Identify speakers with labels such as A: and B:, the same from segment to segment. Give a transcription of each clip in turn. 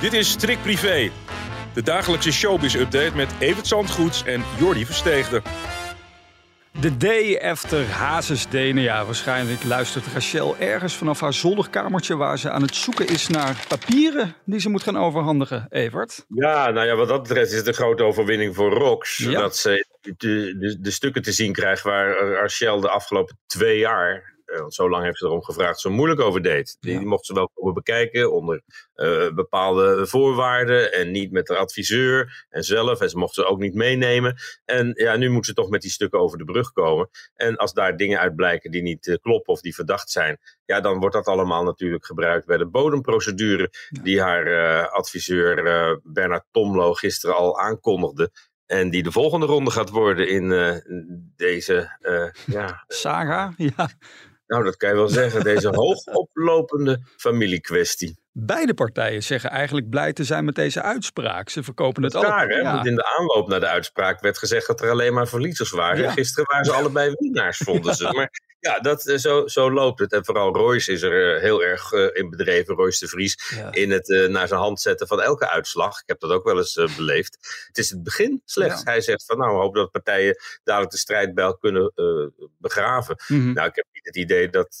A: Dit is Trick Privé, de dagelijkse showbiz-update met Evert Zandgoeds en Jordi Versteegde.
B: De day after Hazes Day. Nou ja, waarschijnlijk luistert Rachel ergens vanaf haar zolderkamertje waar ze aan het zoeken is naar papieren die ze moet gaan overhandigen. Evert?
C: Ja, nou ja, wat dat betreft is het een grote overwinning voor Rox.
B: Ja.
C: Dat ze de, de, de stukken te zien krijgt waar Rachel de afgelopen twee jaar, want zo lang heeft ze erom gevraagd, zo moeilijk over deed. Die,
B: Ja.
C: die mocht ze wel komen bekijken onder eh, bepaalde voorwaarden en niet met de adviseur en zelf. En ze mocht ze ook niet meenemen. En ja, nu moet ze toch met die stukken over de brug komen. En als daar dingen uit blijken die niet eh, kloppen of die verdacht zijn, ja, dan wordt dat allemaal natuurlijk gebruikt bij de bodemprocedure die haar eh, adviseur eh, Bernard Tomlo gisteren al aankondigde. En die de volgende ronde gaat worden in eh, deze, eh, ja,
B: Saga? Ja.
C: Nou dat kan je wel zeggen, deze hoogoplopende familiekwestie.
B: Beide partijen zeggen eigenlijk blij te zijn met deze uitspraak. Ze verkopen het
C: raar, hè?
B: Ja.
C: Want in de aanloop naar de uitspraak werd gezegd dat er alleen maar verliezers waren.
B: Ja.
C: Gisteren waren ze allebei winnaars, vonden ze. Maar ja, dat, eh, zo, zo loopt het. En vooral Royce is er eh, heel erg eh, in bedreven, Royce de Vries.
B: Ja.
C: in het naar zijn hand zetten van elke uitslag. Ik heb dat ook wel eens beleefd. Het is het begin slechts.
B: Ja.
C: Hij zegt van nou, we hopen dat partijen dadelijk de strijdbijl kunnen eh, begraven.
B: Mhm.
C: Nou, ik heb niet het idee dat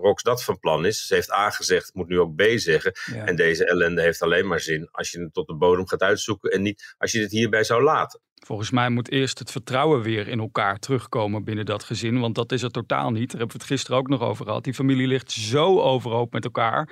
C: Rox dat van plan is. Ze heeft A gezegd, moet nu ook B zeggen.
B: Ja.
C: En deze ellende heeft alleen maar zin als je het tot de bodem gaat uitzoeken en niet als je het hierbij zou laten.
B: Volgens mij moet eerst het vertrouwen weer in elkaar terugkomen binnen dat gezin. Want dat is er totaal niet. Daar hebben we het gisteren ook nog over gehad. Die familie ligt zo overhoop met elkaar.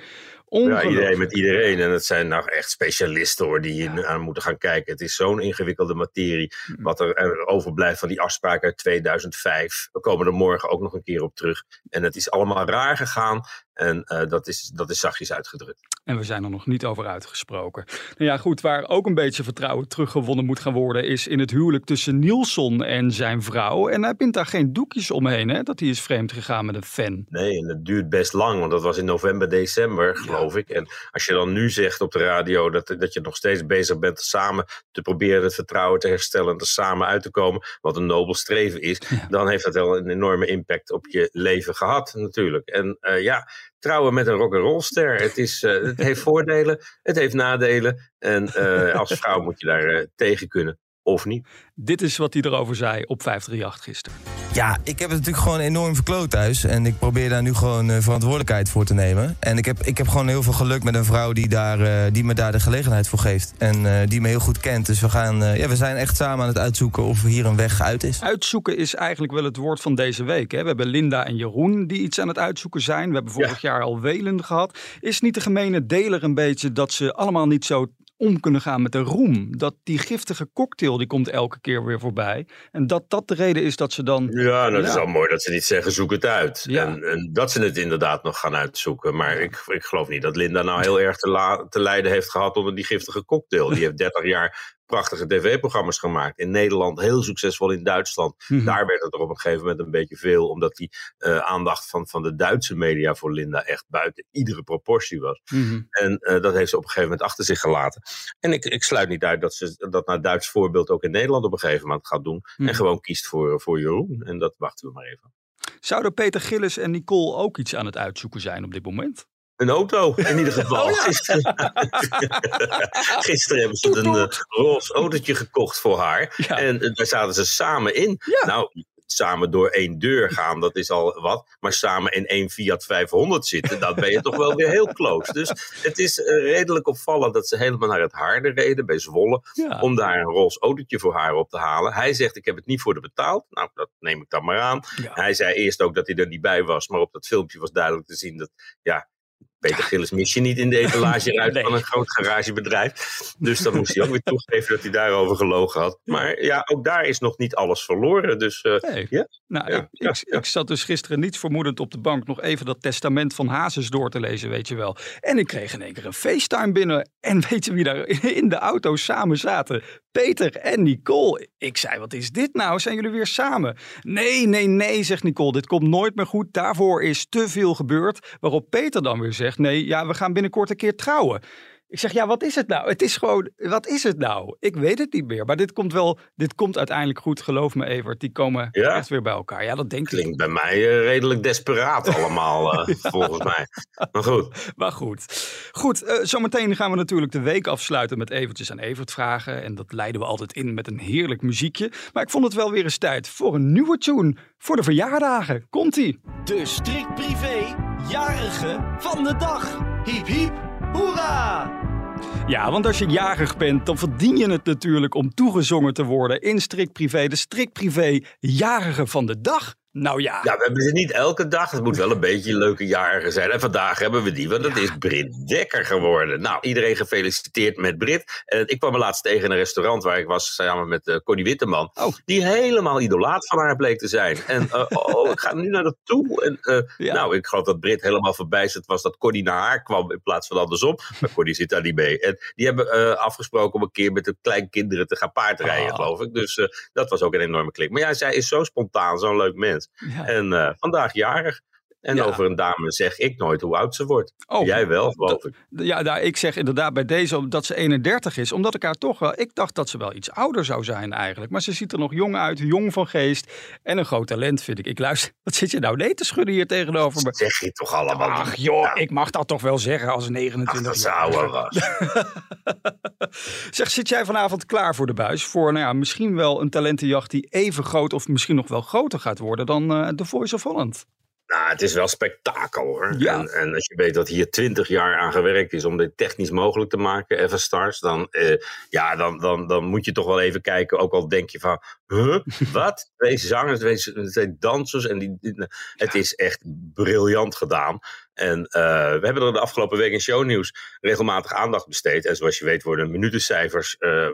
C: Ja, iedereen met iedereen. En het zijn nou echt specialisten hoor, die hier aan moeten gaan kijken. Het is zo'n ingewikkelde materie.
B: Mm.
C: Wat er overblijft van die afspraak uit 2005. We komen er morgen ook nog een keer op terug. En het is allemaal raar gegaan. En eh, dat, is, dat is zachtjes uitgedrukt.
B: En we zijn er nog niet over uitgesproken. Nou ja, goed, waar ook een beetje vertrouwen teruggewonnen moet gaan worden, is in het huwelijk tussen Nielsen en zijn vrouw. En hij bindt daar geen doekjes omheen, hè? Dat hij is vreemd gegaan met een fan.
C: Nee, en het duurt best lang, want dat was in november, december, geloof ik. En als je dan nu zegt op de radio dat, dat je nog steeds bezig bent samen te proberen het vertrouwen te herstellen en er samen uit te komen, wat een nobel streven is, dan heeft dat wel een enorme impact op je leven gehad, natuurlijk. En eh, ja, trouwen met een rock'n'rollster, het, is, eh, het heeft voordelen, het heeft nadelen. En eh, als vrouw moet je daar tegen kunnen, of niet.
B: Dit is wat hij erover zei op 538 gisteren.
D: Ja, ik heb het natuurlijk gewoon enorm verkloot thuis. En ik probeer daar nu gewoon eh, verantwoordelijkheid voor te nemen. En ik heb, ik heb gewoon heel veel geluk met een vrouw die, daar, eh, die me daar de gelegenheid voor geeft. En eh, die me heel goed kent. Dus we, gaan, eh, ja, we zijn echt samen aan het uitzoeken of hier een weg uit is.
B: Uitzoeken is eigenlijk wel het woord van deze week. Hè? We hebben Linda en Jeroen die iets aan het uitzoeken zijn. We hebben vorig jaar al Welen gehad. Is niet de gemene deler een beetje dat ze allemaal niet zo om kunnen gaan met de roem? Dat die giftige cocktail die komt elke keer weer voorbij. En dat dat de reden is dat ze dan...
C: Ja, nou, het is wel mooi dat ze niet zeggen zoek het uit.
B: Ja.
C: En, en dat ze het inderdaad nog gaan uitzoeken. Maar ik, ik geloof niet dat Linda nou heel erg te, te lijden heeft gehad onder die giftige cocktail. Die heeft 30 jaar prachtige tv-programma's gemaakt. In Nederland heel succesvol in Duitsland.
B: Mhm.
C: Daar werd het er op een gegeven moment een beetje veel. Omdat die eh, aandacht van, van de Duitse media voor Linda echt buiten iedere proportie was.
B: Mhm.
C: En eh, dat heeft ze op een gegeven moment achter zich gelaten. En ik, ik sluit niet uit dat ze dat naar Duits voorbeeld ook in Nederland op een gegeven moment gaat doen.
B: Mhm.
C: En gewoon kiest voor, voor Jeroen. En dat wachten we maar even.
B: Zouden Peter Gillis en Nicole ook iets aan het uitzoeken zijn op dit moment?
C: Een auto, in ieder geval.
B: Oh ja.
C: Gisteren, gisteren hebben ze een eh, roze autootje gekocht voor haar.
B: Ja.
C: En eh, daar zaten ze samen in.
B: Ja.
C: Nou, samen door één deur gaan, dat is al wat. Maar samen in één Fiat 500 zitten, dan ben je toch wel weer heel close. Dus het is eh, redelijk opvallend dat ze helemaal naar het Harde reden bij Zwolle.
B: Ja.
C: Om daar een roze autootje voor haar op te halen. Hij zegt, ik heb het niet voor de betaald. Nou, dat neem ik dan maar aan.
B: Ja.
C: Hij zei eerst ook dat hij er niet bij was. Maar op dat filmpje was duidelijk te zien dat, ja, Peter Gillis mis je niet in de etalage uit
B: Nee.
C: van een groot garagebedrijf. Dus dan moest hij ook weer toegeven dat hij daarover gelogen had. Maar ja, ook daar is nog niet alles verloren. Dus eh,
B: Nee. Nou,
C: Ja,
B: ik,
C: ja,
B: ik,
C: ja.
B: ik zat dus gisteren niet vermoedend op de bank nog even dat testament van Hazes door te lezen, weet je wel. En ik kreeg in één keer een FaceTime binnen. En weet je wie daar in de auto samen zaten? Peter en Nicole. Ik zei, wat is dit nou? Zijn jullie weer samen? Nee, nee, nee, zegt Nicole. Dit komt nooit meer goed. Daarvoor is te veel gebeurd. Waarop Peter dan weer zegt, nee, ja, we gaan binnenkort een keer trouwen. Ik zeg, ja, wat is het nou? Het is gewoon, wat is het nou? Ik weet het niet meer. Maar dit komt wel, dit komt uiteindelijk goed. Geloof me, Evert. Die komen
C: Ja?
B: echt weer bij elkaar. Ja, dat denk ik.
C: Klinkt bij mij eh, redelijk desperaat allemaal, eh, volgens mij. Maar goed,
B: Maar goed. Goed, eh, zometeen gaan we natuurlijk de week afsluiten met Evertjes en Evert vragen. En dat leiden we altijd in met een heerlijk muziekje. Maar ik vond het wel weer eens tijd voor een nieuwe tune. Voor de verjaardagen. Komt-ie.
E: De strikt privé jarige van de dag. Hiep hiep, hoera!
B: Ja, want als je jarig bent, dan verdien je het natuurlijk om toegezongen te worden in Strikt Privé. De Strikt Privé jarige van de dag. Nou ja.
C: ja, we hebben ze niet elke dag. Het moet wel een beetje een leuke jarige zijn. En vandaag hebben we die, want het is Brit Dekker geworden. Nou, iedereen gefeliciteerd met Brit. En ik kwam er laatst tegen in een restaurant waar ik was samen met uh, Connie Witteman.
B: Oh.
C: Die helemaal idolaat van haar bleek te zijn. En uh, oh, ik ga nu naar naartoe. En uh,
B: Ja.
C: nou, ik geloof dat Brit helemaal verbijsterd was dat Connie naar haar kwam in plaats van andersom. Maar Connie zit daar niet mee. En die hebben eh, afgesproken om een keer met de kleinkinderen te gaan paardrijden, geloof ik. Dus eh, dat was ook een enorme klik. Maar ja, zij is zo spontaan, zo'n leuk mens.
B: Ja.
C: En eh, vandaag jarig. En
B: Ja.
C: over een dame zeg ik nooit hoe oud ze wordt.
B: Oh,
C: Jij wel, geloof ik.
B: Ja, nou, ik zeg inderdaad bij deze dat ze 31 is. Omdat ik haar toch wel... Ik dacht dat ze wel iets ouder zou zijn eigenlijk. Maar ze ziet er nog jong uit, jong van geest. En een groot talent vind ik. Ik luister... Wat zit je nou nee te schudden hier tegenover me?
C: Dat zeg je toch allemaal
B: Ach joh,
C: Ja,
B: ik mag dat toch wel zeggen als
C: ach,
B: 29
C: dat ze ouder was.
B: Zeg, zit jij vanavond klaar voor de buis? Voor nou ja, misschien wel een talentenjacht die even groot of misschien nog wel groter gaat worden dan eh The Voice of Holland.
C: Nou, het is wel spektakel hoor.
B: Ja.
C: En, en als je weet dat hier twintig jaar aan gewerkt is om dit technisch mogelijk te maken, Eva Stars, dan, eh, ja, dan, dan, dan moet je toch wel even kijken. Ook al denk je van, huh, wat? Twee zangers, twee, twee dansers. En die, die- het is echt briljant gedaan. En eh, we hebben er de afgelopen week in shownieuws regelmatig aandacht besteed. En zoals je weet worden minutencijfers eh, eh, eh,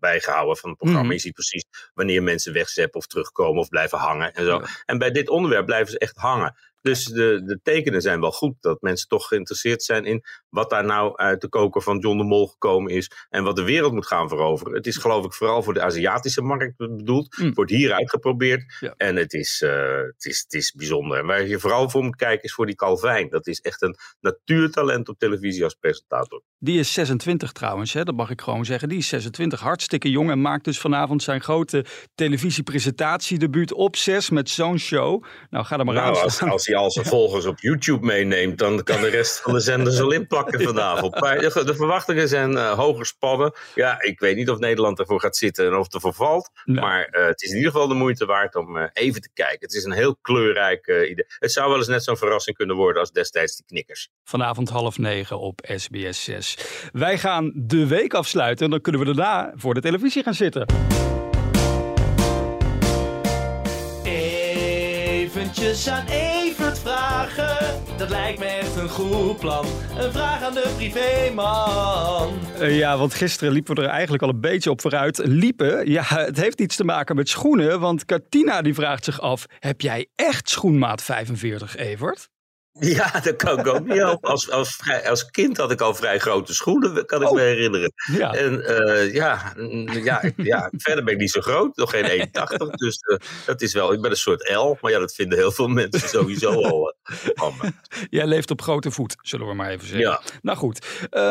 C: bijgehouden van het programma.
B: Mhm.
C: Je ziet precies wanneer mensen wegzeppen of terugkomen of blijven hangen en zo.
B: Ja.
C: En bij dit onderwerp blijven ze echt hangen. Dus de, de tekenen zijn wel goed dat mensen toch geïnteresseerd zijn in wat daar nou uit de koker van John de Mol gekomen is en wat de wereld moet gaan veroveren. Het is geloof ik vooral voor de Aziatische markt bedoeld.
B: Mm.
C: Het wordt hier uitgeprobeerd
B: Ja.
C: en het is, eh, het, is, het is bijzonder. En waar je vooral voor moet kijken is voor die Calvijn. Dat is echt een natuurtalent op televisie als presentator.
B: Die is 26 trouwens, hè? dat mag ik gewoon zeggen. Die is 26, hartstikke jong en maakt dus vanavond zijn grote televisiepresentatiedebuut op 6 met zo'n show. Nou, ga er maar aan
C: Nou, als,
B: staan.
C: als hij al zijn volgers op YouTube meeneemt, dan kan de rest van de zenders al inpakken vanavond. Maar de, verwachtingen zijn eh, hoog gespannen. Ja, ik weet niet of Nederland ervoor gaat zitten en of het ervoor valt.
B: Nou.
C: Maar eh, het is in ieder geval de moeite waard om eh, even te kijken. Het is een heel kleurrijk idee. Het zou wel eens net zo'n verrassing kunnen worden als destijds de knikkers.
B: Vanavond half negen op SBS 6. Wij gaan de week afsluiten en dan kunnen we daarna voor de televisie gaan zitten.
E: Eventjes aan dat lijkt me echt een goed plan. Een vraag aan de privéman.
B: Eh, ja, want gisteren liepen we er eigenlijk al een beetje op vooruit. Liepen, ja, het heeft iets te maken met schoenen. Want Katina die vraagt zich af, heb jij echt schoenmaat 45, Evert?
C: Ja, dat kan ik ook niet helpen. Als, als, vrij- als kind had ik al vrij grote schoenen, kan ik
B: Oh.
C: me herinneren.
B: Ja.
C: En eh, ja, ja, ja, verder ben ik niet zo groot, nog geen 1,80. Dus eh, dat is wel, ik ben een soort L. Maar ja, dat vinden heel veel mensen sowieso al eh.
B: Jij leeft op grote voet, zullen we maar even zeggen.
C: Ja.
B: Nou goed,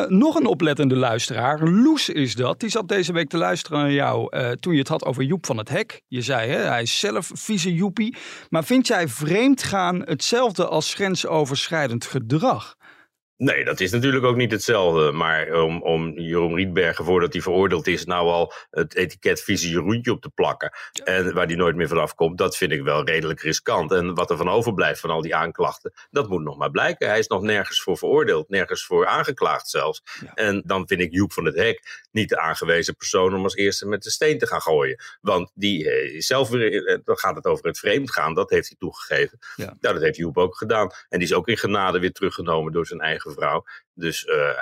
B: nog een oplettende luisteraar. Loes is dat. Die zat deze week te luisteren naar jou toen je het had over Joep van het Hek. Je zei, hè, hij is zelf vieze Joepie. Maar vind jij vreemdgaan hetzelfde als grensoverschrijdend gedrag?
C: Nee, dat is natuurlijk ook niet hetzelfde. Maar om, om Jeroen Rietbergen, voordat hij veroordeeld is, nou al het etiket vieze Jeroentje op te plakken. En waar die nooit meer vanaf komt, dat vind ik wel redelijk riskant. En wat er van overblijft van al die aanklachten, dat moet nog maar blijken. Hij is nog nergens voor veroordeeld, nergens voor aangeklaagd zelfs.
B: Ja.
C: En dan vind ik Joep van het Hek niet de aangewezen persoon om als eerste met de steen te gaan gooien. Want die eh, is zelf weer, eh, dan gaat het over het vreemd gaan, dat heeft hij toegegeven.
B: Ja.
C: Nou, dat heeft Joep ook gedaan. En die is ook in genade weer teruggenomen door zijn eigen vrouw. Dus eh,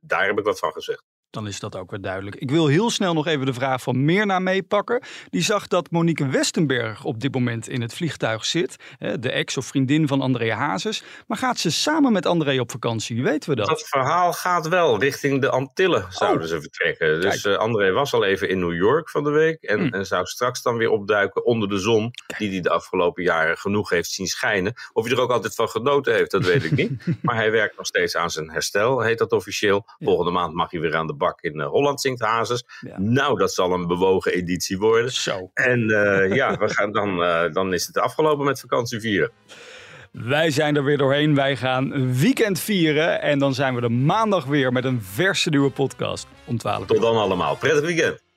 C: daar heb ik wat van gezegd.
B: Dan is dat ook weer duidelijk. Ik wil heel snel nog even de vraag van Mirna meepakken. Die zag dat Monique Westenberg op dit moment in het vliegtuig zit. De ex of vriendin van André Hazes. Maar gaat ze samen met André op vakantie? Weten we dat?
C: Dat verhaal gaat wel richting de Antillen, zouden ze vertrekken. Dus eh, André was al even in New York van de week. En,
B: Hm.
C: en zou straks dan weer opduiken onder de zon. Die hij de afgelopen jaren genoeg heeft zien schijnen. Of hij er ook altijd van genoten heeft, dat weet ik niet. Maar hij werkt nog steeds aan zijn herstel, heet dat officieel. Volgende maand mag hij weer aan de bak in eh, Holland, zingt Hazes.
B: Ja.
C: Nou, dat zal een bewogen editie worden.
B: Zo.
C: En eh, ja, we gaan dan, eh, dan is het afgelopen met vakantie vieren.
B: Wij zijn er weer doorheen. Wij gaan een weekend vieren. En dan zijn we er maandag weer met een verse nieuwe podcast om 12 uur.
C: Tot dan allemaal. Prettig weekend.